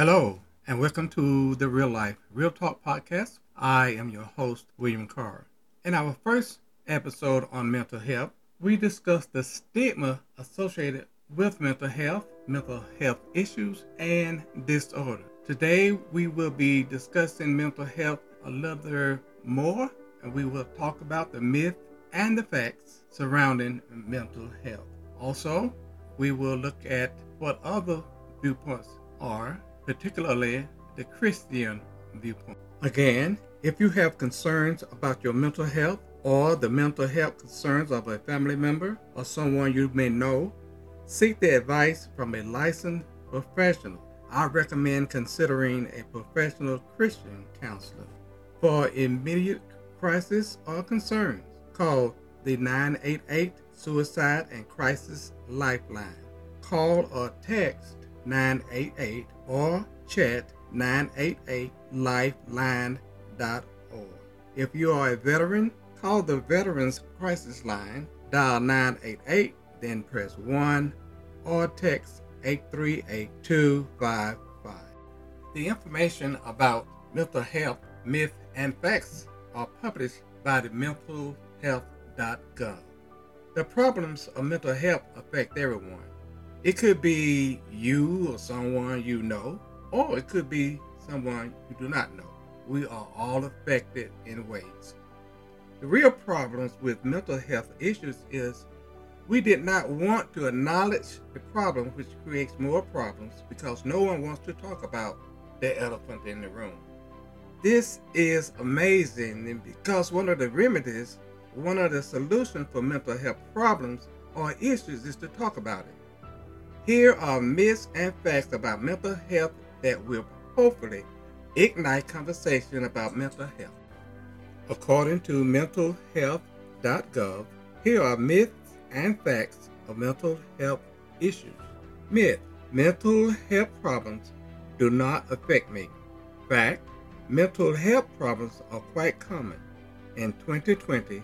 Hello, and welcome to the Real Life Real Talk podcast. I am your host, William Carr. In our first episode on mental health, we discussed the stigma associated with mental health, mental health issues, and disorder. Today, we will be discussing mental health a little more, and we will talk about the myth and the facts surrounding mental health. Also, we will look at what other viewpoints are, particularly the Christian viewpoint. Again, if you have concerns about your mental health or the mental health concerns of a family member or someone you may know, seek the advice from a licensed professional. I recommend considering a professional Christian counselor. For immediate crisis or concerns, call the 988 Suicide and Crisis Lifeline. Call or text 988 or chat 988lifeline.org. If you are a veteran, call the Veterans Crisis Line, dial 988, then press 1 or text 838255. The information about mental health, myth, and facts are published by the mentalhealth.gov. The problems of mental health affect everyone. It could be you or someone you know, or it could be someone you do not know. We are all affected in ways. The real problems with mental health issues is we did not want to acknowledge the problem, which creates more problems because no one wants to talk about the elephant in the room. This is amazing because one of the remedies, one of the solutions for mental health problems or issues is to talk about it. Here are myths and facts about mental health that will hopefully ignite conversation about mental health. According to mentalhealth.gov, here are myths and facts of mental health issues. Myth Mental health problems do not affect me. Fact Mental health problems are quite common. In 2020,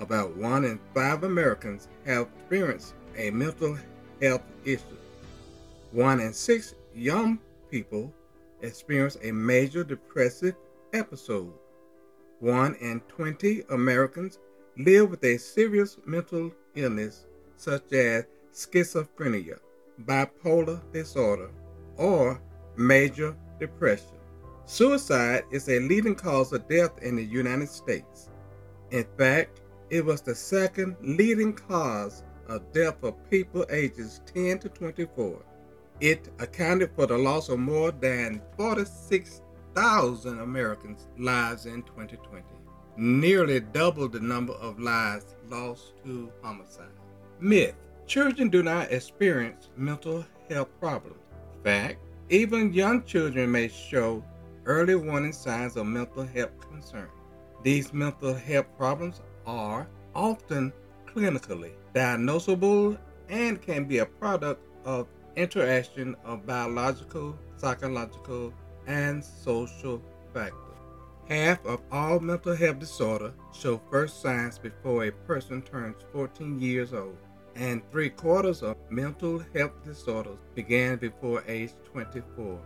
about one in five Americans have experienced a mental health issue. One in six young people experience a major depressive episode. One in 20 Americans live with a serious mental illness such as schizophrenia, bipolar disorder, or major depression. Suicide is a leading cause of death in the United States. In fact, it was the second leading cause of death for people ages 10 to 24. It accounted for the loss of more than 46,000 Americans' lives in 2020, nearly double the number of lives lost to homicide. Myth Children do not experience mental health problems. Fact Even young children may show early warning signs of mental health concern. These mental health problems are often clinically diagnosable and can be a product of interaction of biological, psychological, and social factors. Half of all mental health disorders show first signs before a person turns 14 years old, and three quarters of mental health disorders began before age 24.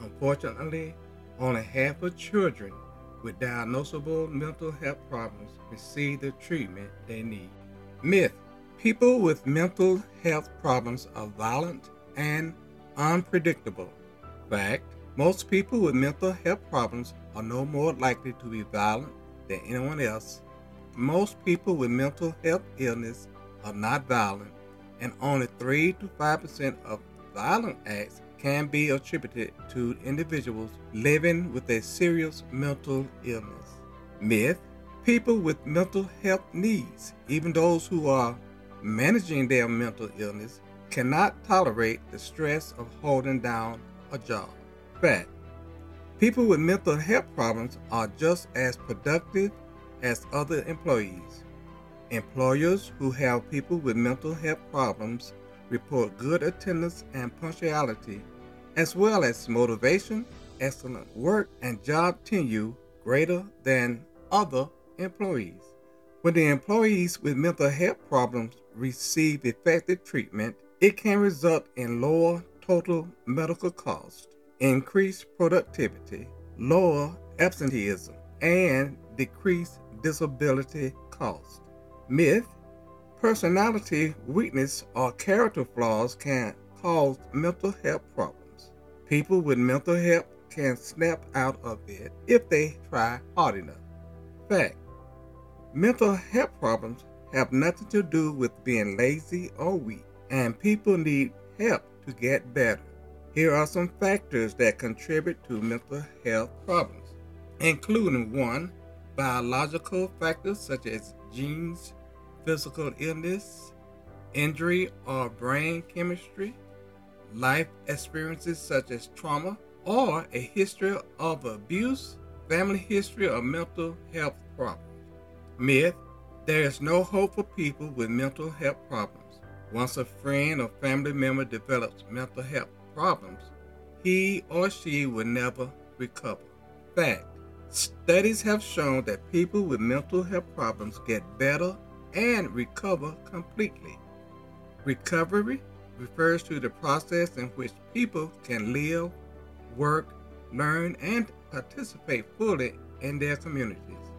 Unfortunately, only half of children with diagnosable mental health problems receive the treatment they need. Myth People with mental health problems are violent and unpredictable. Fact most people with mental health problems are no more likely to be violent than anyone else. Most people with mental health illness are not violent, and only 3 to 5% of violent acts can be attributed to individuals living with a serious mental illness. Myth People with mental health needs, even those who are managing their mental illness, cannot tolerate the stress of holding down a job. Fact People with mental health problems are just as productive as other employees. Employers who have people with mental health problems report good attendance and punctuality, as well as motivation, excellent work, and job tenure greater than other employees. When the employees with mental health problems receive effective treatment, it can result in lower total medical costs, increased productivity, lower absenteeism, and decreased disability cost. Myth Personality weakness or character flaws can cause mental health problems. People with mental health can snap out of it if they try hard enough. Fact Mental health problems have nothing to do with being lazy or weak, and people need help to get better. Here are some factors that contribute to mental health problems, including one, biological factors such as genes, physical illness, injury or brain chemistry, life experiences such as trauma, or a history of abuse, family history, or mental health problems. Myth There is no hope for people with mental health problems. Once a friend or family member develops mental health problems, he or she will never recover. Fact Studies have shown that people with mental health problems get better and recover completely. Recovery refers to the process in which people can live, work, learn, and participate fully in their communities.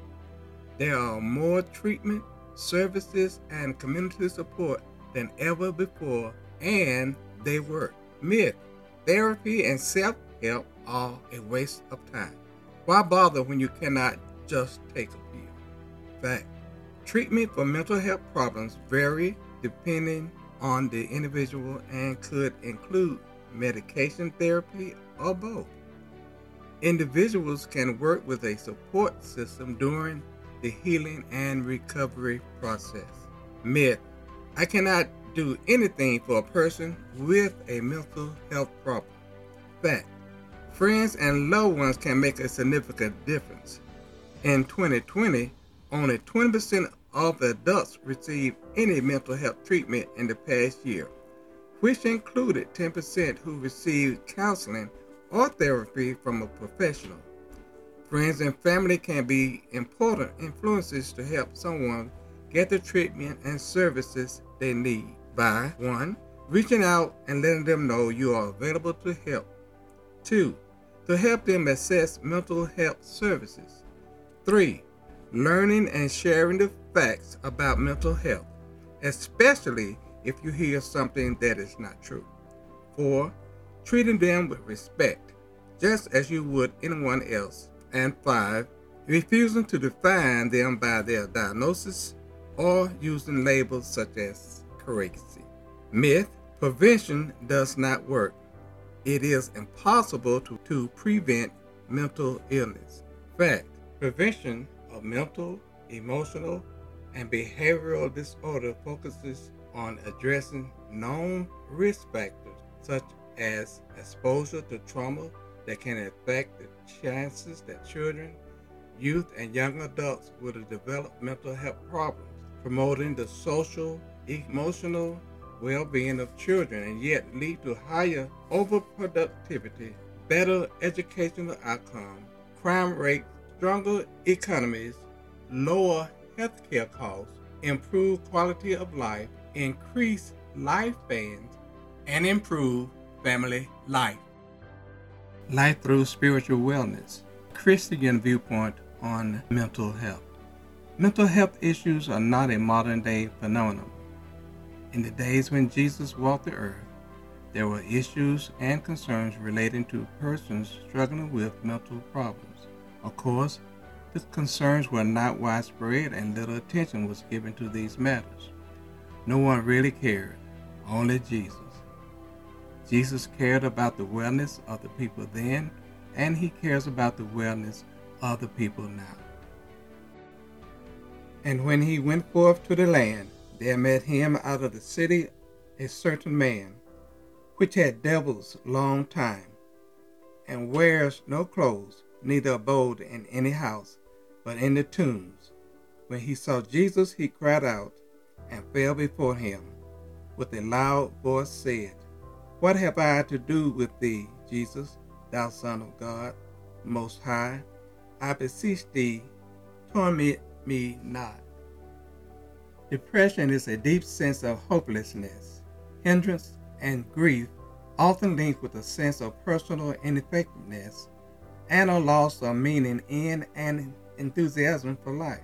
There are more treatment, services, and community support than ever before, and they work. Myth therapy and self help are a waste of time. Why bother when you cannot just take a pill? Fact Treatment for mental health problems vary depending on the individual and could include medication therapy or both. Individuals can work with a support system during the healing and recovery process. Myth I cannot do anything for a person with a mental health problem. Fact Friends and loved ones can make a significant difference. In 2020, only 20% of adults received any mental health treatment in the past year, which included 10% who received counseling or therapy from a professional. Friends and family can be important influences to help someone get the treatment and services they need by 1. Reaching out and letting them know you are available to help. 2. To help them access mental health services. 3 learning and sharing the facts about mental health, especially if you hear something that is not true. 4. Treating them with respect, just as you would anyone else. And 5. Refusing to define them by their diagnosis or using labels such as crazy. Myth Prevention does not work. It is impossible to, to prevent mental illness. Fact Prevention of mental, emotional, and behavioral disorder focuses on addressing known risk factors such as exposure to trauma that can affect the chances that children, youth, and young adults will develop mental health problems, promoting the social, emotional well-being of children and yet lead to higher overproductivity, better educational outcomes, crime rates, stronger economies, lower healthcare costs, improve quality of life, increase lifespans, and improve family life. Life through spiritual wellness, Christian viewpoint on mental health. Mental health issues are not a modern day phenomenon. In the days when Jesus walked the earth, there were issues and concerns relating to persons struggling with mental problems. Of course, the concerns were not widespread and little attention was given to these matters. No one really cared, only Jesus. Jesus cared about the wellness of the people then, and he cares about the wellness of the people now. And when he went forth to the land, there met him out of the city a certain man, which had devils long time, and wears no clothes, neither abode in any house, but in the tombs. When he saw Jesus, he cried out and fell before him. With a loud voice said, What have I to do with thee, Jesus, thou Son of God, Most High? I beseech thee, torment me not. Depression is a deep sense of hopelessness, hindrance, and grief often linked with a sense of personal ineffectiveness and a loss of meaning in and enthusiasm for life.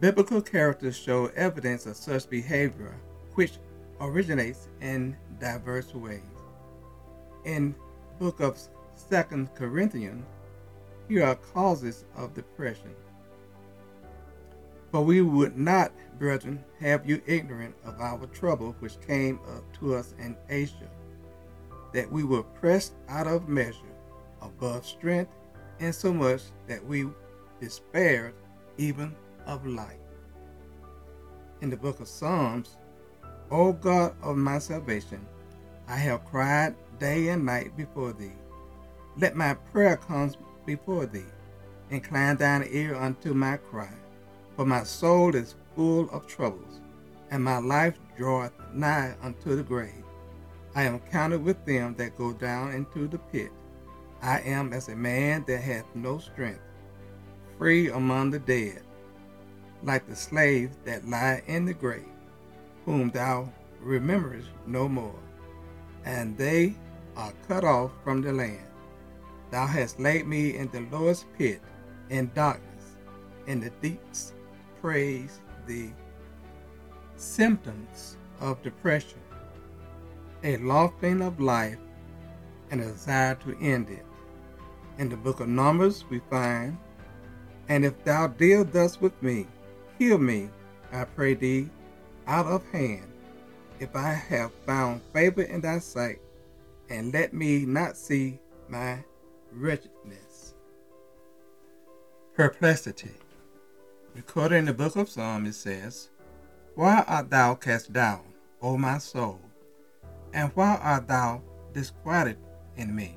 Biblical characters show evidence of such behavior, which originates in diverse ways. In book of Second Corinthians, here are causes of depression. For we would not, brethren, have you ignorant of our trouble which came up to us in Asia, that we were pressed out of measure, above strength, insomuch that we despaired even of life. In the book of Psalms, O God of my salvation, I have cried day and night before thee. Let my prayer come before thee. Incline thine ear unto my cry. For my soul is full of troubles, and my life draweth nigh unto the grave. I am counted with them that go down into the pit. I am as a man that hath no strength, free among the dead, like the slaves that lie in the grave, whom thou rememberest no more, and they are cut off from the land. Thou hast laid me in the lowest pit, in darkness, in the deeps. Praise thee. Symptoms of depression a longing of life and a desire to end it. In the book of Numbers, we find, And if thou deal thus with me, heal me, I pray thee, out of hand, if I have found favor in thy sight, and let me not see my wretchedness. Perplexity. Recorded in the book of Psalms, it says, Why art thou cast down, O my soul? And why art thou disquieted in me?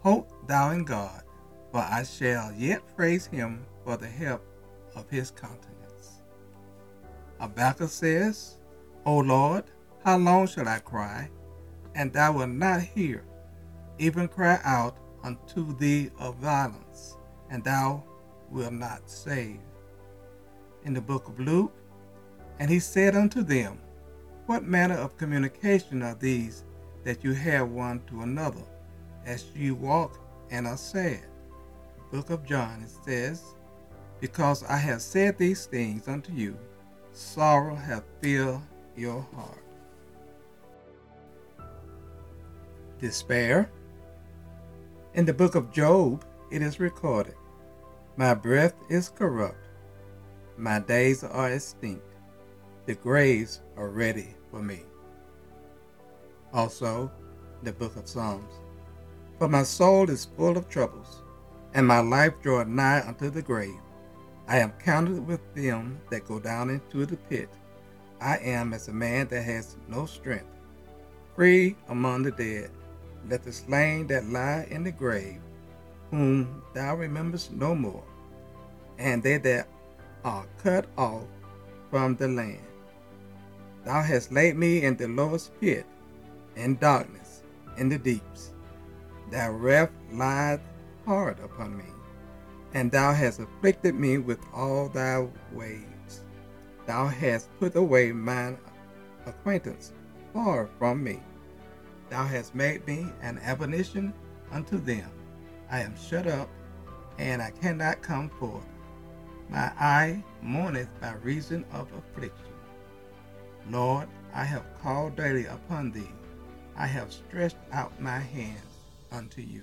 Hope thou in God, for I shall yet praise him for the help of his countenance. Habakkuk says, O Lord, how long shall I cry, and thou wilt not hear? even cry out unto thee of violence, and thou wilt not save. In the book of Luke, and he said unto them, What manner of communication are these that you have one to another, as you walk and are sad? The book of John, it says, Because I have said these things unto you, sorrow hath filled your heart. Despair in the book of Job, it is recorded My breath is corrupt, my days are extinct, the graves are ready for me. Also, the book of Psalms For my soul is full of troubles, and my life draweth nigh unto the grave. I am counted with them that go down into the pit. I am as a man that has no strength, free among the dead let the slain that lie in the grave, whom thou rememberest no more, and they that are cut off from the land. Thou hast laid me in the lowest pit, in darkness, in the deeps. Thy wrath lieth hard upon me, and thou hast afflicted me with all thy ways. Thou hast put away mine acquaintance far from me. Thou hast made me an abomination unto them. I am shut up, and I cannot come forth. My eye mourneth by reason of affliction. Lord, I have called daily upon thee. I have stretched out my hands unto you.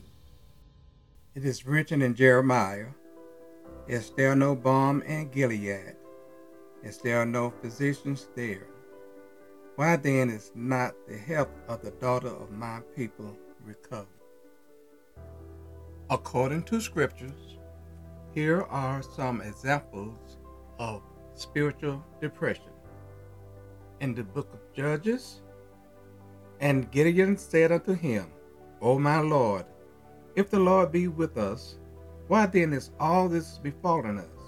It is written in Jeremiah Is there no balm in Gilead? Is there no physicians there? Why then is not the health of the daughter of my people recovered? According to scriptures, here are some examples of spiritual depression. In the book of Judges, and Gideon said unto him, O my Lord, if the Lord be with us, why then is all this befallen us?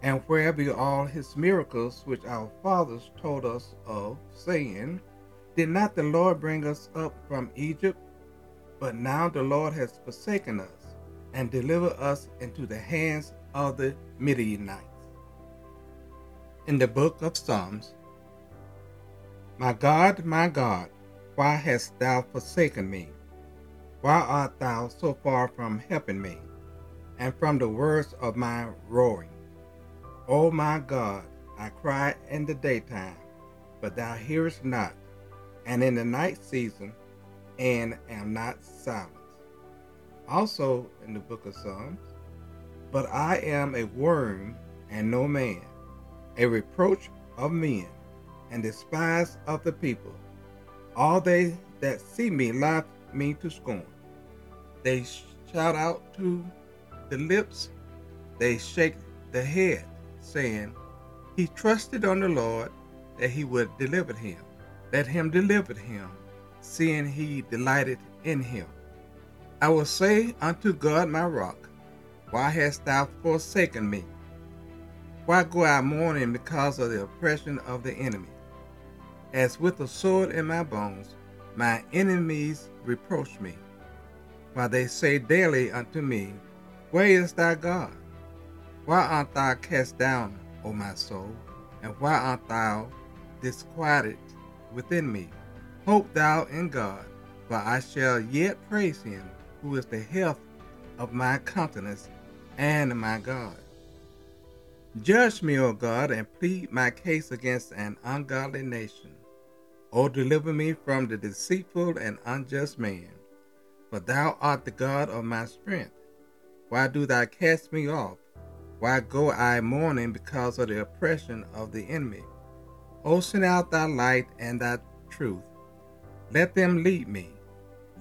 And where be all his miracles which our fathers told us of, saying, Did not the Lord bring us up from Egypt? But now the Lord has forsaken us, and delivered us into the hands of the Midianites. In the book of Psalms, My God, my God, Why hast thou forsaken me? Why art thou so far from helping me, and from the words of my roaring? O my God, I cry in the daytime, but thou hearest not, and in the night season, and am not silent. Also in the book of Psalms, but I am a worm and no man, a reproach of men, and despised of the people. All they that see me laugh me to scorn. They shout out to the lips, they shake the head, saying, He trusted on the Lord that he would deliver him. Let him deliver him, seeing he delighted in him. I will say unto God my rock, Why hast thou forsaken me? Why go I mourning because of the oppression of the enemy? As with a sword in my bones, my enemies reproach me. While they say daily unto me, Where is thy God? Why art thou cast down, O my soul? And why art thou disquieted within me? Hope thou in God, for I shall yet praise him, who is the health of my countenance and my God. Judge me, O God, and plead my case against an ungodly nation. O deliver me from the deceitful and unjust man, for thou art the God of my strength. Why do thou cast me off? Why go I mourning because of the oppression of the enemy? O send out thy light and thy truth. Let them lead me.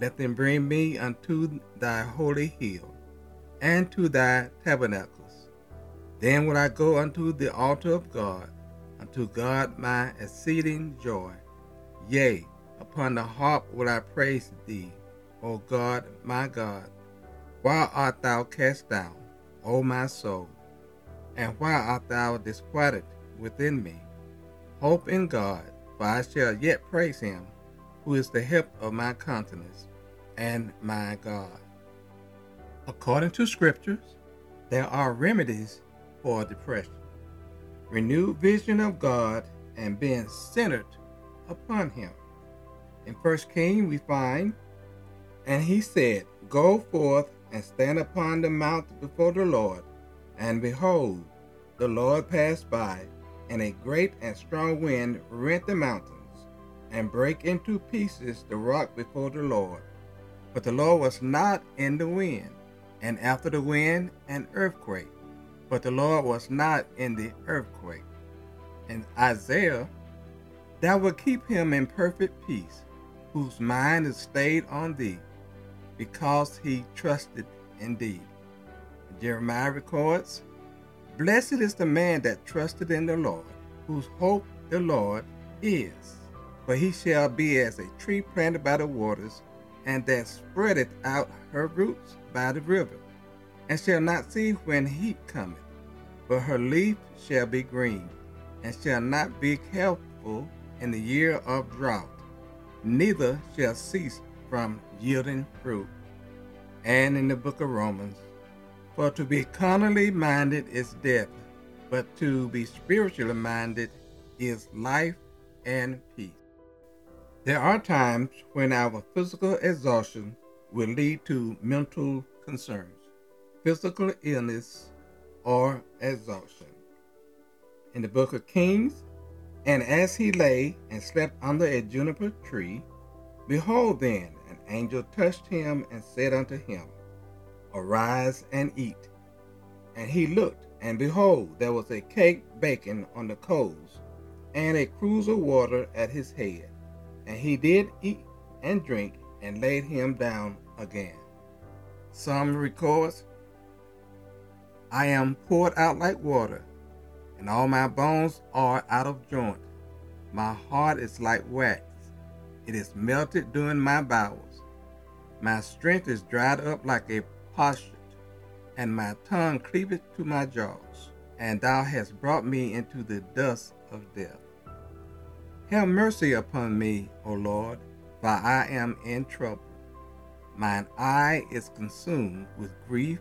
Let them bring me unto thy holy hill, and to thy tabernacles. Then will I go unto the altar of God, unto God my exceeding joy. Yea, upon the harp will I praise thee, O God, my God. Why art thou cast down, O my soul? And why art thou disquieted within me? Hope in God, for I shall yet praise him, who is the help of my countenance and my God. According to scriptures, there are remedies for depression. Renewed vision of God and being centered upon him. In First King we find, and he said, Go forth and stand upon the mount before the Lord. And behold, the Lord passed by, and a great and strong wind rent the mountains, and brake into pieces the rock before the Lord. But the Lord was not in the wind, and after the wind an earthquake. But the Lord was not in the earthquake. And Isaiah Thou wilt keep him in perfect peace, whose mind is stayed on thee, because he trusted in thee. Jeremiah records, Blessed is the man that trusted in the Lord, whose hope the Lord is. For he shall be as a tree planted by the waters, and that spreadeth out her roots by the river, and shall not see when heat cometh, but her leaf shall be green, and shall not be careful in the year of drought, neither shall cease from yielding fruit. And in the book of Romans, for to be carnally minded is death, but to be spiritually minded is life and peace. There are times when our physical exhaustion will lead to mental concerns, physical illness, or exhaustion. In the book of Kings, and as he lay and slept under a juniper tree, behold, then angel touched him and said unto him, Arise and eat. And he looked, and behold, there was a cake baking on the coals, and a cruse of water at his head. And he did eat and drink, and laid him down again. Psalm records, I am poured out like water and all my bones are out of joint. My heart is like wax, it is melted during my bowels. My strength is dried up like a potsherd, and my tongue cleaveth to my jaws. And thou hast brought me into the dust of death. Have mercy upon me, O Lord, for I am in trouble. Mine eye is consumed with grief,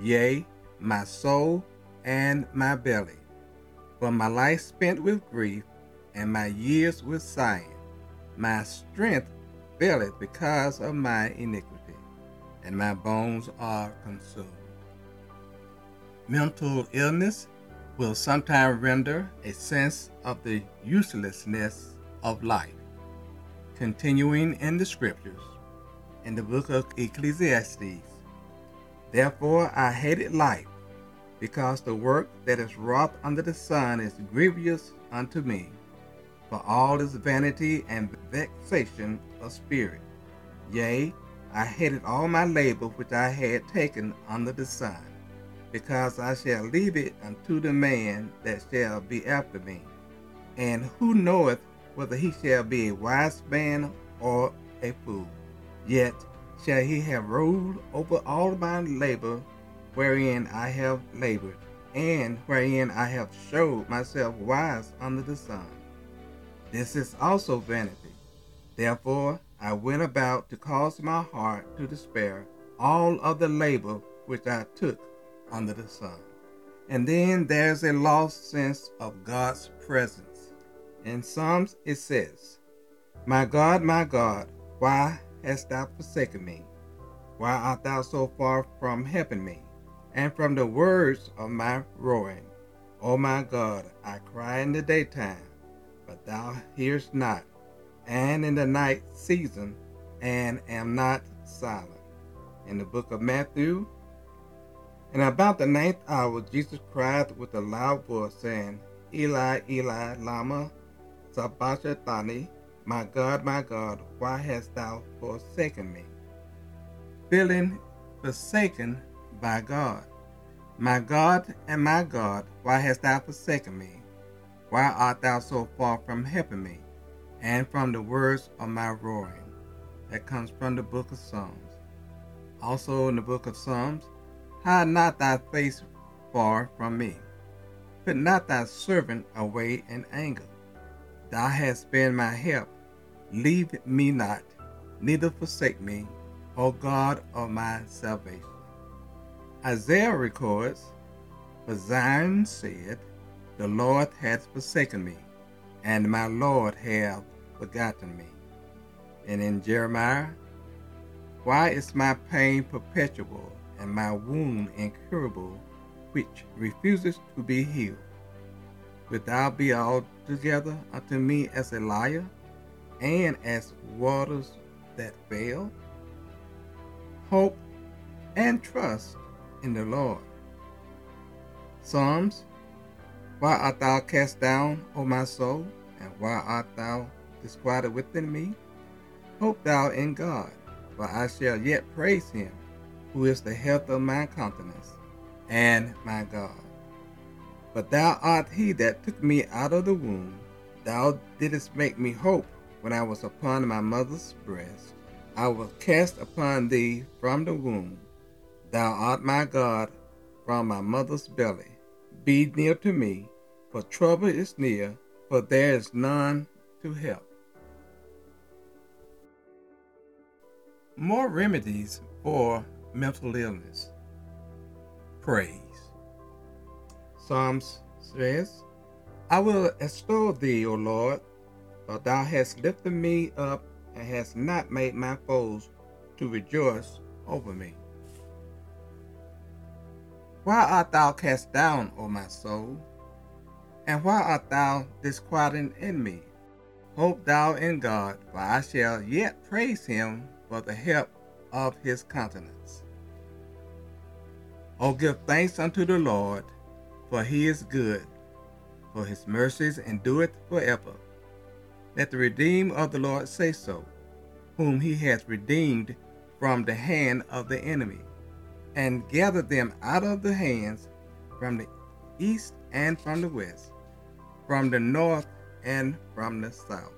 yea, my soul and my belly for my life spent with grief and my years with sighing. My strength faileth because of my iniquity, and my bones are consumed. Mental illness will sometimes render a sense of the uselessness of life. Continuing in the scriptures, in the book of Ecclesiastes, Therefore I hated life, because the work that is wrought under the sun is grievous unto me, for all is vanity and vexation of spirit. Yea, I hated all my labor which I had taken under the sun, because I shall leave it unto the man that shall be after me. And who knoweth whether he shall be a wise man or a fool? Yet shall he have ruled over all my labor wherein I have labored, and wherein I have showed myself wise under the sun. This is also vanity. Therefore I went about to cause my heart to despair all of the labor which I took under the sun. And then there's a lost sense of God's presence. In Psalms it says, My God, my God, why hast thou forsaken me? Why art thou so far from helping me? And from the words of my roaring, O my God, I cry in the daytime, but thou hearest not, and in the night season, and am not silent. In the book of Matthew, and about the ninth hour, Jesus cried with a loud voice, saying, Eli, Eli, Lama Sabachthani, my God, my God, why hast thou forsaken me? Feeling forsaken by God. My God and my God, why hast thou forsaken me? Why art thou so far from helping me? And from the words of my roaring. That comes from the book of Psalms. Also in the book of Psalms, hide not thy face far from me. Put not thy servant away in anger. Thou hast been my help. Leave me not, neither forsake me, O God of my salvation. Isaiah records, For Zion said, The Lord hath forsaken me, and my Lord hath forgotten me. And in Jeremiah, Why is my pain perpetual, and my wound incurable, which refuses to be healed? Wilt thou be altogether unto me as a liar? and as waters that fail. Hope and trust in the Lord. Psalms Why art thou cast down, O my soul, and why art thou disquieted within me? Hope thou in God, for I shall yet praise him, who is the health of my countenance, and my God. But thou art he that took me out of the womb. Thou didst make me hope when I was upon my mother's breast. I was cast upon thee from the womb. Thou art my God from my mother's belly. Be near to me, for trouble is near, for there is none to help. More remedies for mental illness. Praise. Psalms says, I will extol thee, O Lord, for thou hast lifted me up and hast not made my foes to rejoice over me. Why art thou cast down, O my soul? And why art thou disquieted in me? Hope thou in God, for I shall yet praise him for the help of his countenance. O give thanks unto the Lord, for he is good, for his mercies endureth forever. Let the redeemed of the Lord say so, whom he hath redeemed from the hand of the enemy, and gathered them out of the hands from the east and from the west, from the north and from the south.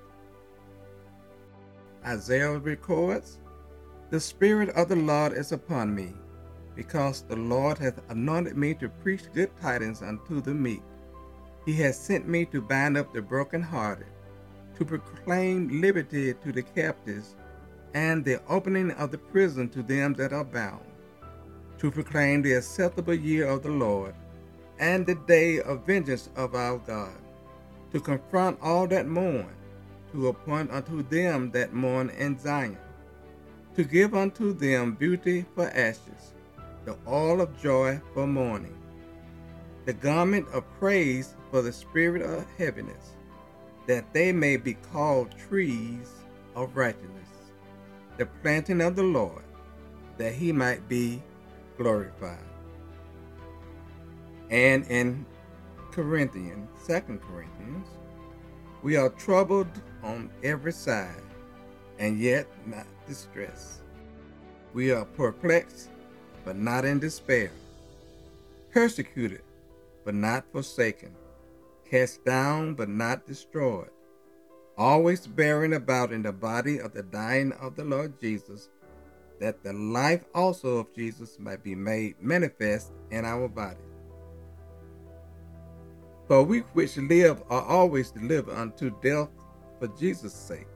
Isaiah records, The Spirit of the Lord is upon me, because the Lord hath anointed me to preach good tidings unto the meek. He has sent me to bind up the brokenhearted to proclaim liberty to the captives and the opening of the prison to them that are bound, to proclaim the acceptable year of the Lord and the day of vengeance of our God, to confront all that mourn, to appoint unto them that mourn in Zion, to give unto them beauty for ashes, the oil of joy for mourning, the garment of praise for the spirit of heaviness, that they may be called trees of righteousness, the planting of the Lord, that he might be glorified. And in Corinthians, Second Corinthians, we are troubled on every side, and yet not distressed. We are perplexed, but not in despair, persecuted, but not forsaken, cast down, but not destroyed, always bearing about in the body of the dying of the Lord Jesus, that the life also of Jesus might be made manifest in our body. For we which live are always delivered unto death for Jesus' sake,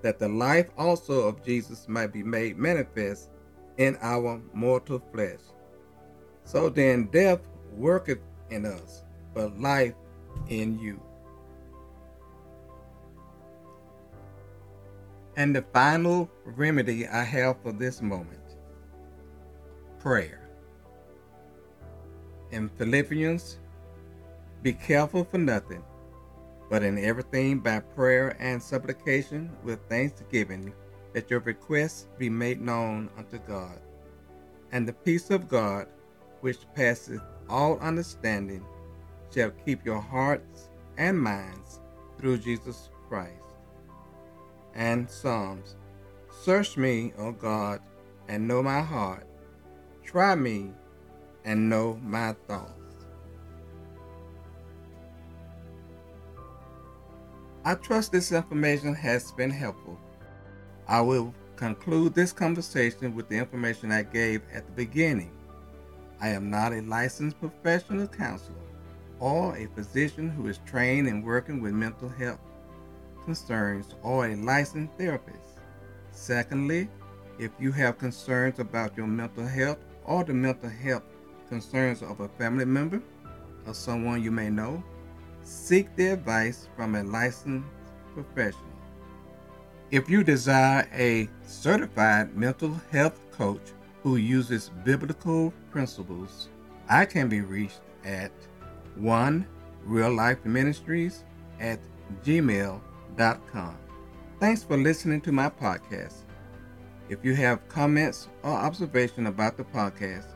that the life also of Jesus might be made manifest in our mortal flesh. So then death worketh in us, but life in you. And the final remedy I have for this moment prayer. In Philippians be careful for nothing, but in everything by prayer and supplication with thanksgiving, that your requests be made known unto God. And the peace of God, which passeth all understanding, shall keep your hearts and minds through Jesus Christ. And Psalms Search me, O God, and know my heart. Try me and know my thoughts. I trust this information has been helpful. I will conclude this conversation with the information I gave at the beginning. I am not a licensed professional counselor or a physician who is trained in working with mental health concerns or a licensed therapist. Secondly, if you have concerns about your mental health or the mental health concerns of a family member or someone you may know, Seek the advice from a licensed professional. If you desire a certified mental health coach who uses biblical principles, I can be reached at one real life ministries at gmail.com. Thanks for listening to my podcast. If you have comments or observation about the podcast,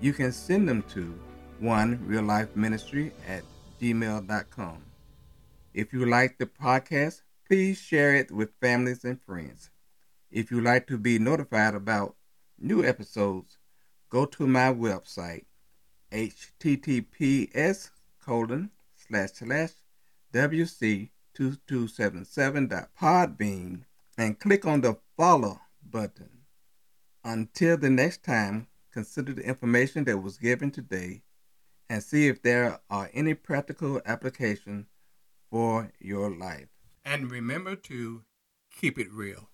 you can send them to one real life ministry at gmail.com. If you like the podcast, please share it with families and friends. If you like to be notified about new episodes, go to my website, https colon slash slash wc2277.podbean and click on the follow button. Until the next time, consider the information that was given today and see if there are any practical applications for your life. And remember to keep it real.